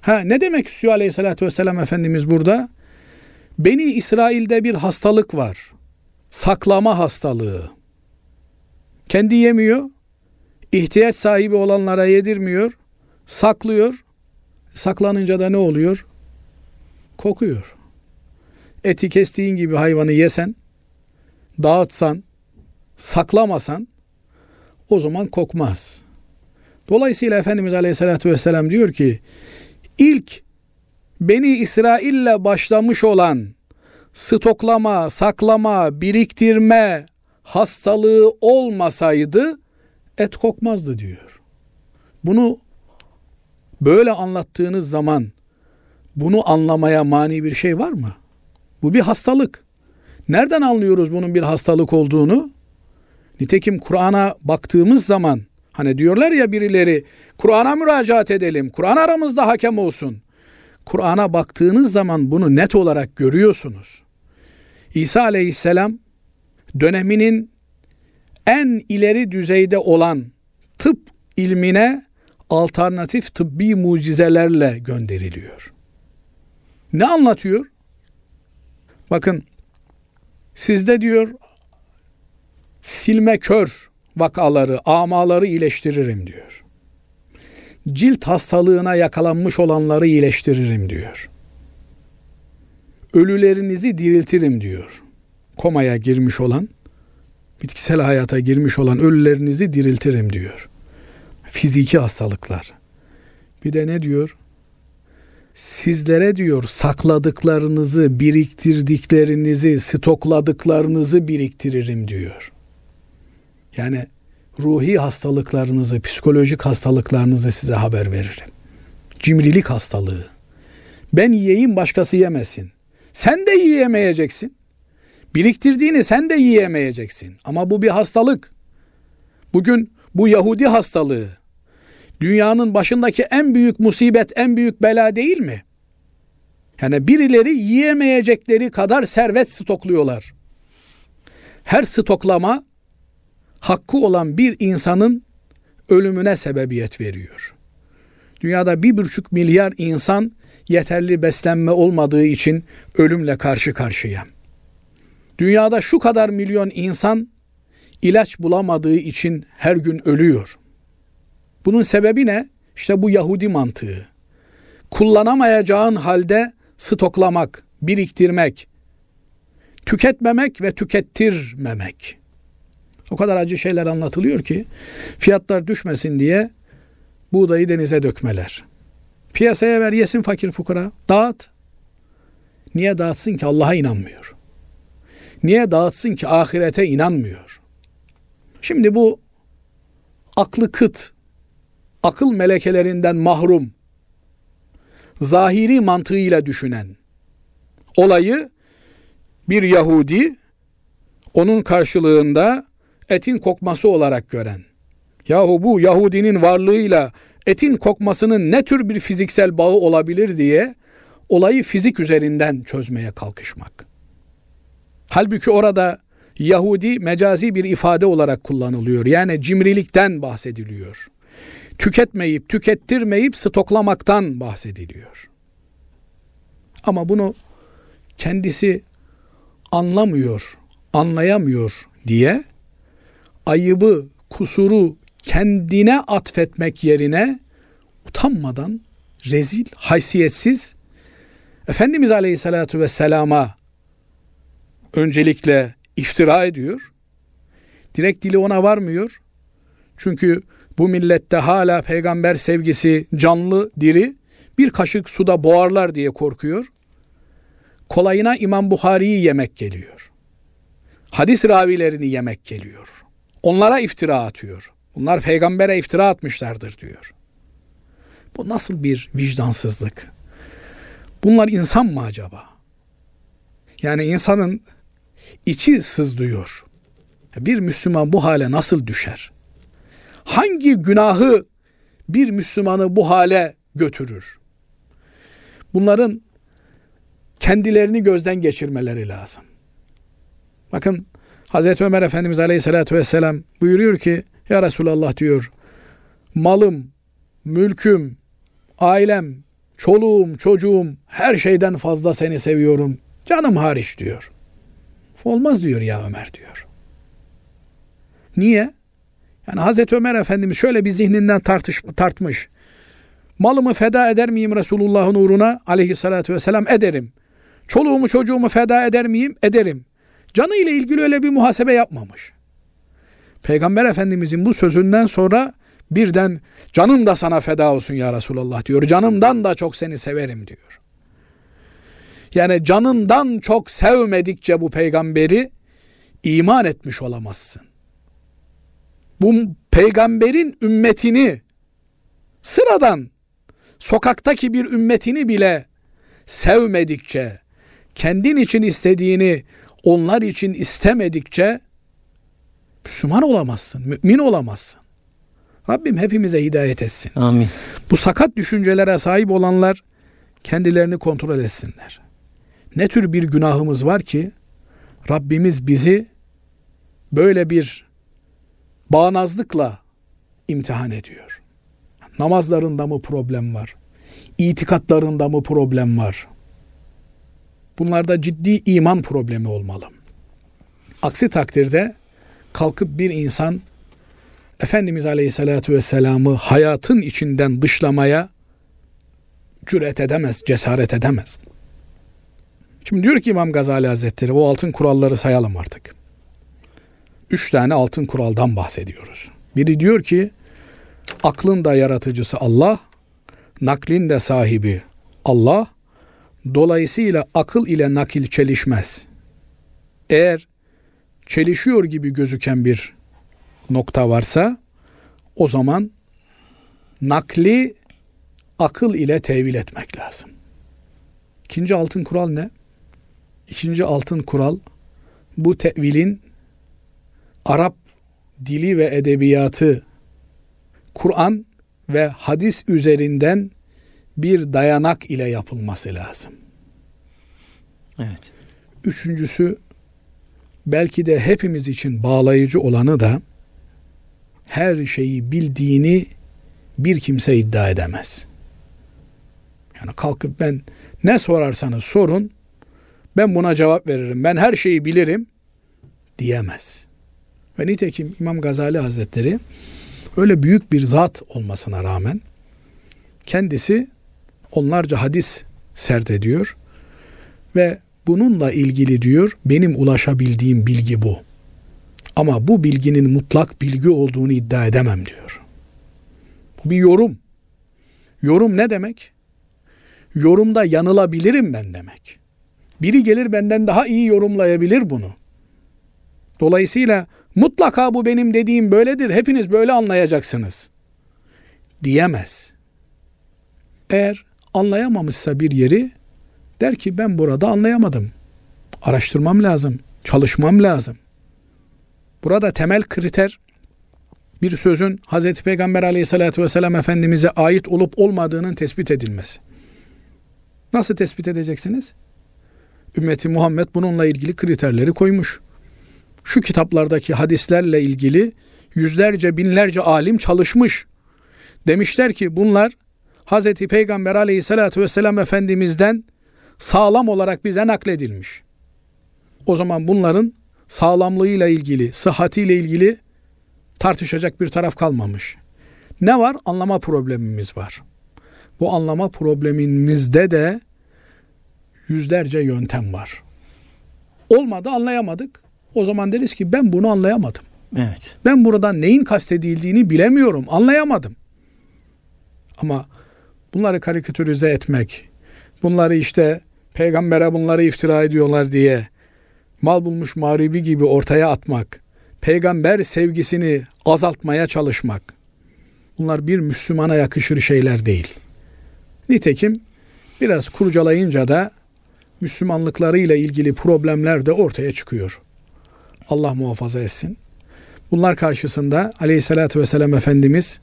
Ha ne demek istiyor aleyhissalatü vesselam Efendimiz burada? Beni İsrail'de bir hastalık var. Saklama hastalığı. Kendi yemiyor, ihtiyaç sahibi olanlara yedirmiyor, saklıyor. Saklanınca da ne oluyor? Kokuyor. Eti kestiğin gibi hayvanı yesen, dağıtsan, saklamasan o zaman kokmaz. Dolayısıyla Efendimiz Aleyhisselatü Vesselam diyor ki ilk Beni İsrail'le başlamış olan stoklama, saklama, biriktirme hastalığı olmasaydı et kokmazdı diyor. Bunu böyle anlattığınız zaman bunu anlamaya mani bir şey var mı? Bu bir hastalık. Nereden anlıyoruz bunun bir hastalık olduğunu? Nitekim Kur'an'a baktığımız zaman hani diyorlar ya birileri Kur'an'a müracaat edelim. Kur'an aramızda hakem olsun. Kur'an'a baktığınız zaman bunu net olarak görüyorsunuz. İsa aleyhisselam döneminin en ileri düzeyde olan tıp ilmine alternatif tıbbi mucizelerle gönderiliyor. Ne anlatıyor? Bakın Sizde diyor silme kör vakaları, amaları iyileştiririm diyor. Cilt hastalığına yakalanmış olanları iyileştiririm diyor. Ölülerinizi diriltirim diyor. Komaya girmiş olan, bitkisel hayata girmiş olan ölülerinizi diriltirim diyor. Fiziki hastalıklar. Bir de ne diyor? sizlere diyor sakladıklarınızı, biriktirdiklerinizi, stokladıklarınızı biriktiririm diyor. Yani ruhi hastalıklarınızı, psikolojik hastalıklarınızı size haber veririm. Cimrilik hastalığı. Ben yiyeyim başkası yemesin. Sen de yiyemeyeceksin. Biriktirdiğini sen de yiyemeyeceksin. Ama bu bir hastalık. Bugün bu Yahudi hastalığı dünyanın başındaki en büyük musibet, en büyük bela değil mi? Yani birileri yiyemeyecekleri kadar servet stokluyorlar. Her stoklama hakkı olan bir insanın ölümüne sebebiyet veriyor. Dünyada bir buçuk milyar insan yeterli beslenme olmadığı için ölümle karşı karşıya. Dünyada şu kadar milyon insan ilaç bulamadığı için her gün ölüyor. Bunun sebebi ne? İşte bu Yahudi mantığı. Kullanamayacağın halde stoklamak, biriktirmek, tüketmemek ve tükettirmemek. O kadar acı şeyler anlatılıyor ki fiyatlar düşmesin diye buğdayı denize dökmeler. Piyasaya ver yesin fakir fukara. Dağıt. Niye dağıtsın ki Allah'a inanmıyor. Niye dağıtsın ki ahirete inanmıyor. Şimdi bu aklı kıt akıl melekelerinden mahrum, zahiri mantığıyla düşünen, olayı bir Yahudi onun karşılığında etin kokması olarak gören. Yahu bu Yahudinin varlığıyla etin kokmasının ne tür bir fiziksel bağı olabilir diye olayı fizik üzerinden çözmeye kalkışmak. Halbuki orada Yahudi mecazi bir ifade olarak kullanılıyor. Yani cimrilikten bahsediliyor. Tüketmeyip, tükettirmeyip stoklamaktan bahsediliyor. Ama bunu kendisi anlamıyor, anlayamıyor diye ayıbı, kusuru kendine atfetmek yerine utanmadan rezil, haysiyetsiz Efendimiz Aleyhisselatü Vesselam'a öncelikle iftira ediyor. Direkt dili ona varmıyor. Çünkü bu millette hala peygamber sevgisi canlı, diri. Bir kaşık suda boğarlar diye korkuyor. Kolayına İmam Buhari'yi yemek geliyor. Hadis ravilerini yemek geliyor. Onlara iftira atıyor. Bunlar peygambere iftira atmışlardır diyor. Bu nasıl bir vicdansızlık? Bunlar insan mı acaba? Yani insanın içi sızlıyor. Bir Müslüman bu hale nasıl düşer? Hangi günahı bir Müslümanı bu hale götürür? Bunların kendilerini gözden geçirmeleri lazım. Bakın Hazreti Ömer Efendimiz Aleyhisselatü Vesselam buyuruyor ki Ya Resulallah diyor malım, mülküm, ailem, çoluğum, çocuğum her şeyden fazla seni seviyorum. Canım hariç diyor. Olmaz diyor ya Ömer diyor. Niye? Yani Hazreti Ömer Efendimiz şöyle bir zihninden tartış, tartmış. Malımı feda eder miyim Resulullah'ın uğruna? Aleyhissalatü vesselam ederim. Çoluğumu çocuğumu feda eder miyim? Ederim. Canı ile ilgili öyle bir muhasebe yapmamış. Peygamber Efendimizin bu sözünden sonra birden canım da sana feda olsun ya Resulallah diyor. Canımdan da çok seni severim diyor. Yani canından çok sevmedikçe bu peygamberi iman etmiş olamazsın. Bu peygamberin ümmetini sıradan sokaktaki bir ümmetini bile sevmedikçe, kendin için istediğini onlar için istemedikçe Müslüman olamazsın, mümin olamazsın. Rabbim hepimize hidayet etsin. Amin. Bu sakat düşüncelere sahip olanlar kendilerini kontrol etsinler. Ne tür bir günahımız var ki Rabbimiz bizi böyle bir bağnazlıkla imtihan ediyor. Namazlarında mı problem var? İtikatlarında mı problem var? Bunlarda ciddi iman problemi olmalı. Aksi takdirde kalkıp bir insan Efendimiz Aleyhisselatü Vesselam'ı hayatın içinden dışlamaya cüret edemez, cesaret edemez. Şimdi diyor ki İmam Gazali Hazretleri o altın kuralları sayalım artık. Üç tane altın kuraldan bahsediyoruz. Biri diyor ki aklın da yaratıcısı Allah, naklin de sahibi Allah, dolayısıyla akıl ile nakil çelişmez. Eğer çelişiyor gibi gözüken bir nokta varsa o zaman nakli akıl ile tevil etmek lazım. İkinci altın kural ne? İkinci altın kural bu tevilin Arap dili ve edebiyatı Kur'an ve hadis üzerinden bir dayanak ile yapılması lazım. Evet. Üçüncüsü belki de hepimiz için bağlayıcı olanı da her şeyi bildiğini bir kimse iddia edemez. Yani kalkıp ben ne sorarsanız sorun ben buna cevap veririm. Ben her şeyi bilirim diyemez. Ve nitekim İmam Gazali Hazretleri öyle büyük bir zat olmasına rağmen kendisi onlarca hadis sert ediyor ve bununla ilgili diyor benim ulaşabildiğim bilgi bu. Ama bu bilginin mutlak bilgi olduğunu iddia edemem diyor. Bu bir yorum. Yorum ne demek? Yorumda yanılabilirim ben demek. Biri gelir benden daha iyi yorumlayabilir bunu. Dolayısıyla mutlaka bu benim dediğim böyledir. Hepiniz böyle anlayacaksınız. Diyemez. Eğer anlayamamışsa bir yeri der ki ben burada anlayamadım. Araştırmam lazım, çalışmam lazım. Burada temel kriter bir sözün Hz. Peygamber aleyhissalatü vesselam Efendimiz'e ait olup olmadığının tespit edilmesi. Nasıl tespit edeceksiniz? Ümmeti Muhammed bununla ilgili kriterleri koymuş. Şu kitaplardaki hadislerle ilgili yüzlerce binlerce alim çalışmış. Demişler ki bunlar Hazreti Peygamber aleyhissalatü vesselam Efendimiz'den sağlam olarak bize nakledilmiş. O zaman bunların sağlamlığıyla ilgili, sıhhatiyle ilgili tartışacak bir taraf kalmamış. Ne var? Anlama problemimiz var. Bu anlama problemimizde de yüzlerce yöntem var. Olmadı anlayamadık. O zaman deriz ki ben bunu anlayamadım. Evet. Ben buradan neyin kastedildiğini bilemiyorum, anlayamadım. Ama bunları karikatürize etmek, bunları işte peygambere bunları iftira ediyorlar diye mal bulmuş mağribi gibi ortaya atmak, peygamber sevgisini azaltmaya çalışmak. Bunlar bir Müslümana yakışır şeyler değil. Nitekim biraz kurcalayınca da Müslümanlıklarıyla ilgili problemler de ortaya çıkıyor. Allah muhafaza etsin. Bunlar karşısında aleyhissalatü vesselam Efendimiz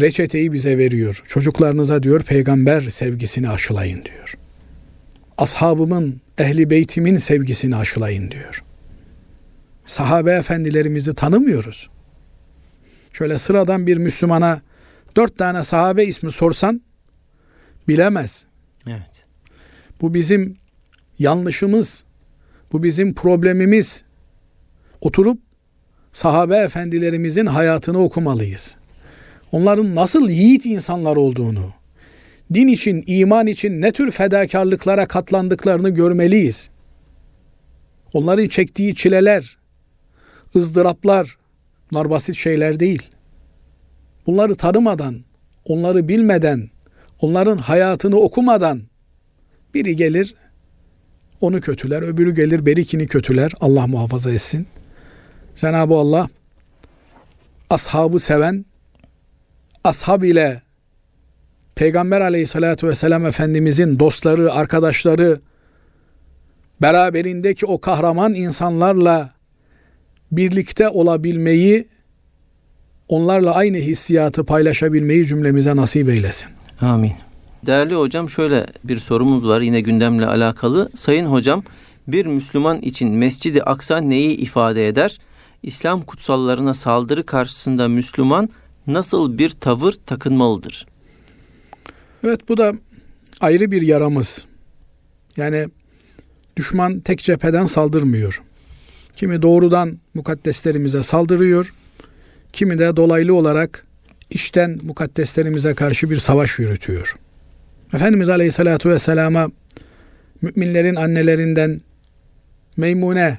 reçeteyi bize veriyor. Çocuklarınıza diyor peygamber sevgisini aşılayın diyor. Ashabımın, ehli beytimin sevgisini aşılayın diyor. Sahabe efendilerimizi tanımıyoruz. Şöyle sıradan bir Müslümana dört tane sahabe ismi sorsan bilemez. Evet. Bu bizim yanlışımız. Bu bizim problemimiz. Oturup sahabe efendilerimizin hayatını okumalıyız. Onların nasıl yiğit insanlar olduğunu, din için, iman için ne tür fedakarlıklara katlandıklarını görmeliyiz. Onların çektiği çileler, ızdıraplar, bunlar basit şeyler değil. Bunları tanımadan, onları bilmeden, onların hayatını okumadan biri gelir onu kötüler, öbürü gelir berikini kötüler. Allah muhafaza etsin. Cenab-ı Allah ashabı seven, ashab ile Peygamber aleyhissalatü vesselam Efendimizin dostları, arkadaşları, beraberindeki o kahraman insanlarla birlikte olabilmeyi, onlarla aynı hissiyatı paylaşabilmeyi cümlemize nasip eylesin. Amin. Değerli hocam şöyle bir sorumuz var yine gündemle alakalı. Sayın hocam bir Müslüman için Mescid-i Aksa neyi ifade eder? İslam kutsallarına saldırı karşısında Müslüman nasıl bir tavır takınmalıdır? Evet bu da ayrı bir yaramız. Yani düşman tek cepheden saldırmıyor. Kimi doğrudan mukaddeslerimize saldırıyor, kimi de dolaylı olarak işten mukaddeslerimize karşı bir savaş yürütüyor. Efendimiz Aleyhisselatü Vesselam'a müminlerin annelerinden Meymune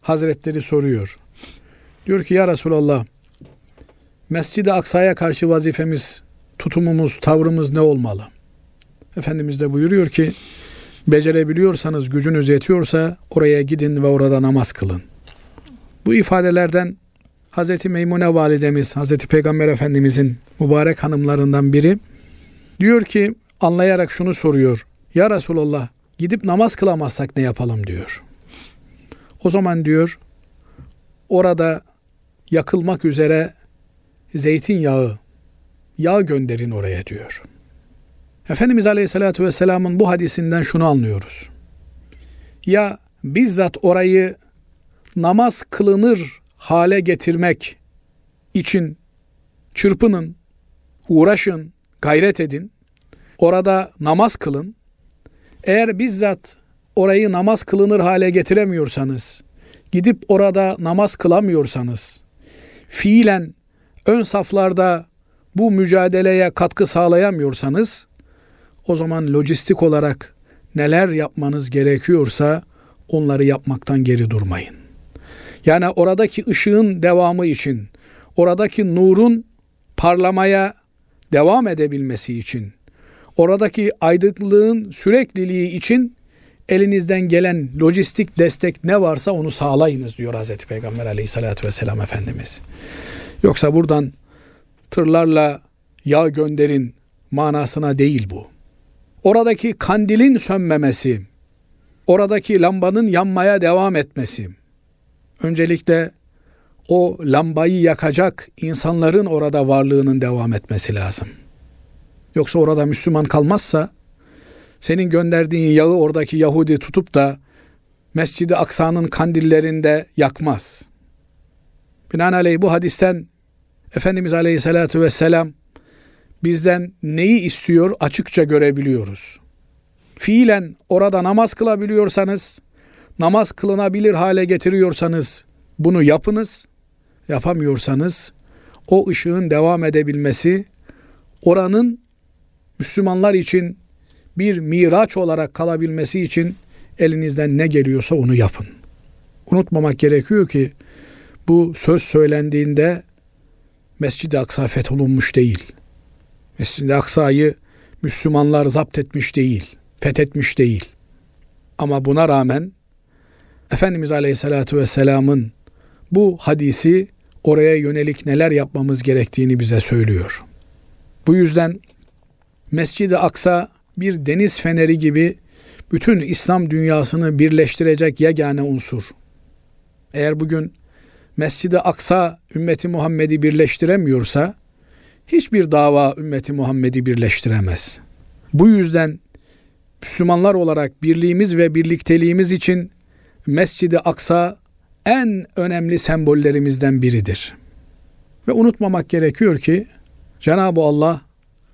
Hazretleri soruyor. Diyor ki ya Resulallah Mescid-i Aksa'ya karşı vazifemiz, tutumumuz, tavrımız ne olmalı? Efendimiz de buyuruyor ki becerebiliyorsanız, gücünüz yetiyorsa oraya gidin ve orada namaz kılın. Bu ifadelerden Hazreti Meymune validemiz, Hazreti Peygamber Efendimizin mübarek hanımlarından biri diyor ki anlayarak şunu soruyor. Ya Resulallah gidip namaz kılamazsak ne yapalım diyor. O zaman diyor orada yakılmak üzere zeytinyağı, yağ gönderin oraya diyor. Efendimiz Aleyhisselatü Vesselam'ın bu hadisinden şunu anlıyoruz. Ya bizzat orayı namaz kılınır hale getirmek için çırpının, uğraşın, gayret edin. Orada namaz kılın. Eğer bizzat orayı namaz kılınır hale getiremiyorsanız, gidip orada namaz kılamıyorsanız, fiilen ön saflarda bu mücadeleye katkı sağlayamıyorsanız, o zaman lojistik olarak neler yapmanız gerekiyorsa onları yapmaktan geri durmayın. Yani oradaki ışığın devamı için, oradaki nurun parlamaya devam edebilmesi için, oradaki aydınlığın sürekliliği için elinizden gelen lojistik destek ne varsa onu sağlayınız diyor Hazreti Peygamber aleyhissalatü vesselam Efendimiz. Yoksa buradan tırlarla yağ gönderin manasına değil bu. Oradaki kandilin sönmemesi, oradaki lambanın yanmaya devam etmesi, öncelikle o lambayı yakacak insanların orada varlığının devam etmesi lazım. Yoksa orada Müslüman kalmazsa senin gönderdiğin yağı oradaki Yahudi tutup da Mescid-i Aksa'nın kandillerinde yakmaz. Binaenaleyh bu hadisten Efendimiz Aleyhisselatü Vesselam bizden neyi istiyor açıkça görebiliyoruz. Fiilen orada namaz kılabiliyorsanız, namaz kılınabilir hale getiriyorsanız bunu yapınız. Yapamıyorsanız o ışığın devam edebilmesi oranın Müslümanlar için bir miraç olarak kalabilmesi için elinizden ne geliyorsa onu yapın. Unutmamak gerekiyor ki bu söz söylendiğinde Mescid-i Aksa fetholunmuş değil. Mescid-i Aksa'yı Müslümanlar zapt etmiş değil, fethetmiş değil. Ama buna rağmen Efendimiz Aleyhisselatü Vesselam'ın bu hadisi oraya yönelik neler yapmamız gerektiğini bize söylüyor. Bu yüzden Mescid-i Aksa bir deniz feneri gibi bütün İslam dünyasını birleştirecek yegane unsur. Eğer bugün Mescid-i Aksa ümmeti Muhammed'i birleştiremiyorsa hiçbir dava ümmeti Muhammed'i birleştiremez. Bu yüzden Müslümanlar olarak birliğimiz ve birlikteliğimiz için Mescid-i Aksa en önemli sembollerimizden biridir. Ve unutmamak gerekiyor ki Cenab-ı Allah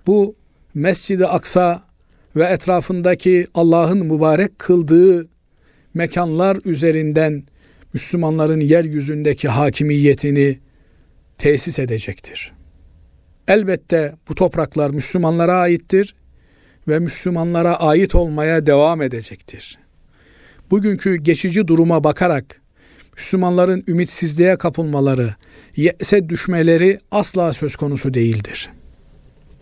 bu Mescid-i Aksa ve etrafındaki Allah'ın mübarek kıldığı mekanlar üzerinden Müslümanların yeryüzündeki hakimiyetini tesis edecektir. Elbette bu topraklar Müslümanlara aittir ve Müslümanlara ait olmaya devam edecektir. Bugünkü geçici duruma bakarak Müslümanların ümitsizliğe kapılmaları, yese düşmeleri asla söz konusu değildir.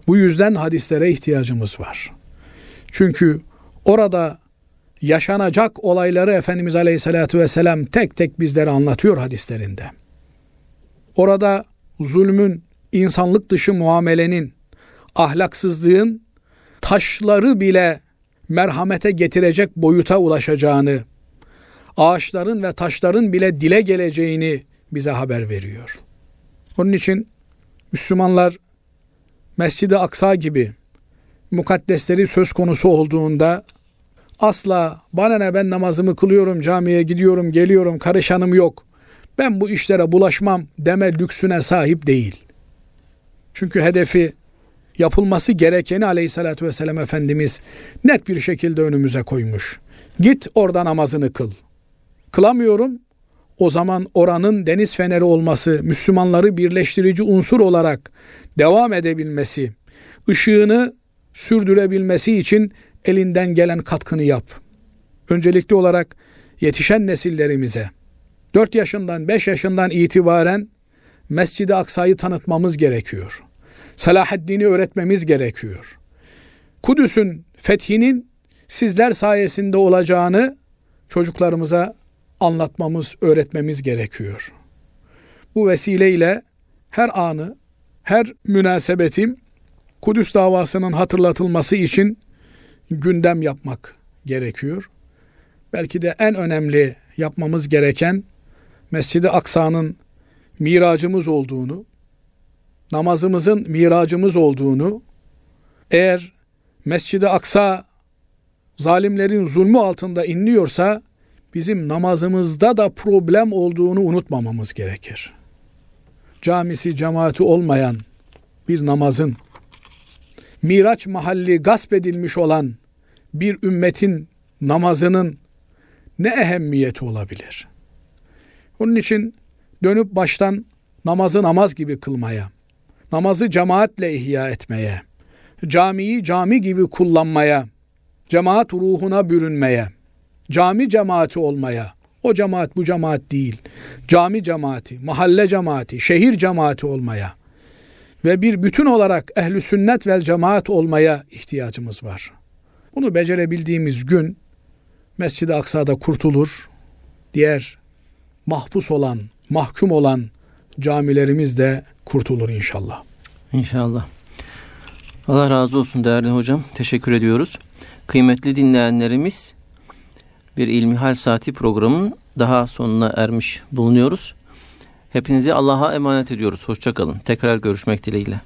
Bu yüzden hadislere ihtiyacımız var. Çünkü orada yaşanacak olayları Efendimiz Aleyhisselatü Vesselam tek tek bizlere anlatıyor hadislerinde. Orada zulmün, insanlık dışı muamelenin, ahlaksızlığın taşları bile merhamete getirecek boyuta ulaşacağını, ağaçların ve taşların bile dile geleceğini bize haber veriyor. Onun için Müslümanlar Mescid-i Aksa gibi mukaddesleri söz konusu olduğunda asla bana ne ben namazımı kılıyorum, camiye gidiyorum, geliyorum, karışanım yok. Ben bu işlere bulaşmam deme lüksüne sahip değil. Çünkü hedefi yapılması gerekeni aleyhissalatü vesselam Efendimiz net bir şekilde önümüze koymuş. Git orada namazını kıl. Kılamıyorum. O zaman oranın deniz feneri olması, Müslümanları birleştirici unsur olarak devam edebilmesi, ışığını sürdürebilmesi için elinden gelen katkını yap. Öncelikli olarak yetişen nesillerimize 4 yaşından 5 yaşından itibaren Mescid-i Aksa'yı tanıtmamız gerekiyor. Salahaddin'i öğretmemiz gerekiyor. Kudüs'ün fethinin sizler sayesinde olacağını çocuklarımıza anlatmamız, öğretmemiz gerekiyor. Bu vesileyle her anı, her münasebetim Kudüs davasının hatırlatılması için gündem yapmak gerekiyor. Belki de en önemli yapmamız gereken Mescid-i Aksa'nın miracımız olduğunu, namazımızın miracımız olduğunu, eğer Mescid-i Aksa zalimlerin zulmü altında inliyorsa bizim namazımızda da problem olduğunu unutmamamız gerekir. Camisi cemaati olmayan bir namazın Miraç mahalli gasp edilmiş olan bir ümmetin namazının ne ehemmiyeti olabilir? Onun için dönüp baştan namazı namaz gibi kılmaya, namazı cemaatle ihya etmeye, camiyi cami gibi kullanmaya, cemaat ruhuna bürünmeye, cami cemaati olmaya, o cemaat bu cemaat değil, cami cemaati, mahalle cemaati, şehir cemaati olmaya ve bir bütün olarak ehli sünnet vel cemaat olmaya ihtiyacımız var. Bunu becerebildiğimiz gün Mescid-i Aksa'da kurtulur, diğer mahpus olan, mahkum olan camilerimiz de kurtulur inşallah. İnşallah. Allah razı olsun değerli hocam. Teşekkür ediyoruz. Kıymetli dinleyenlerimiz bir İlmihal Saati programının daha sonuna ermiş bulunuyoruz. Hepinizi Allah'a emanet ediyoruz. Hoşçakalın. Tekrar görüşmek dileğiyle.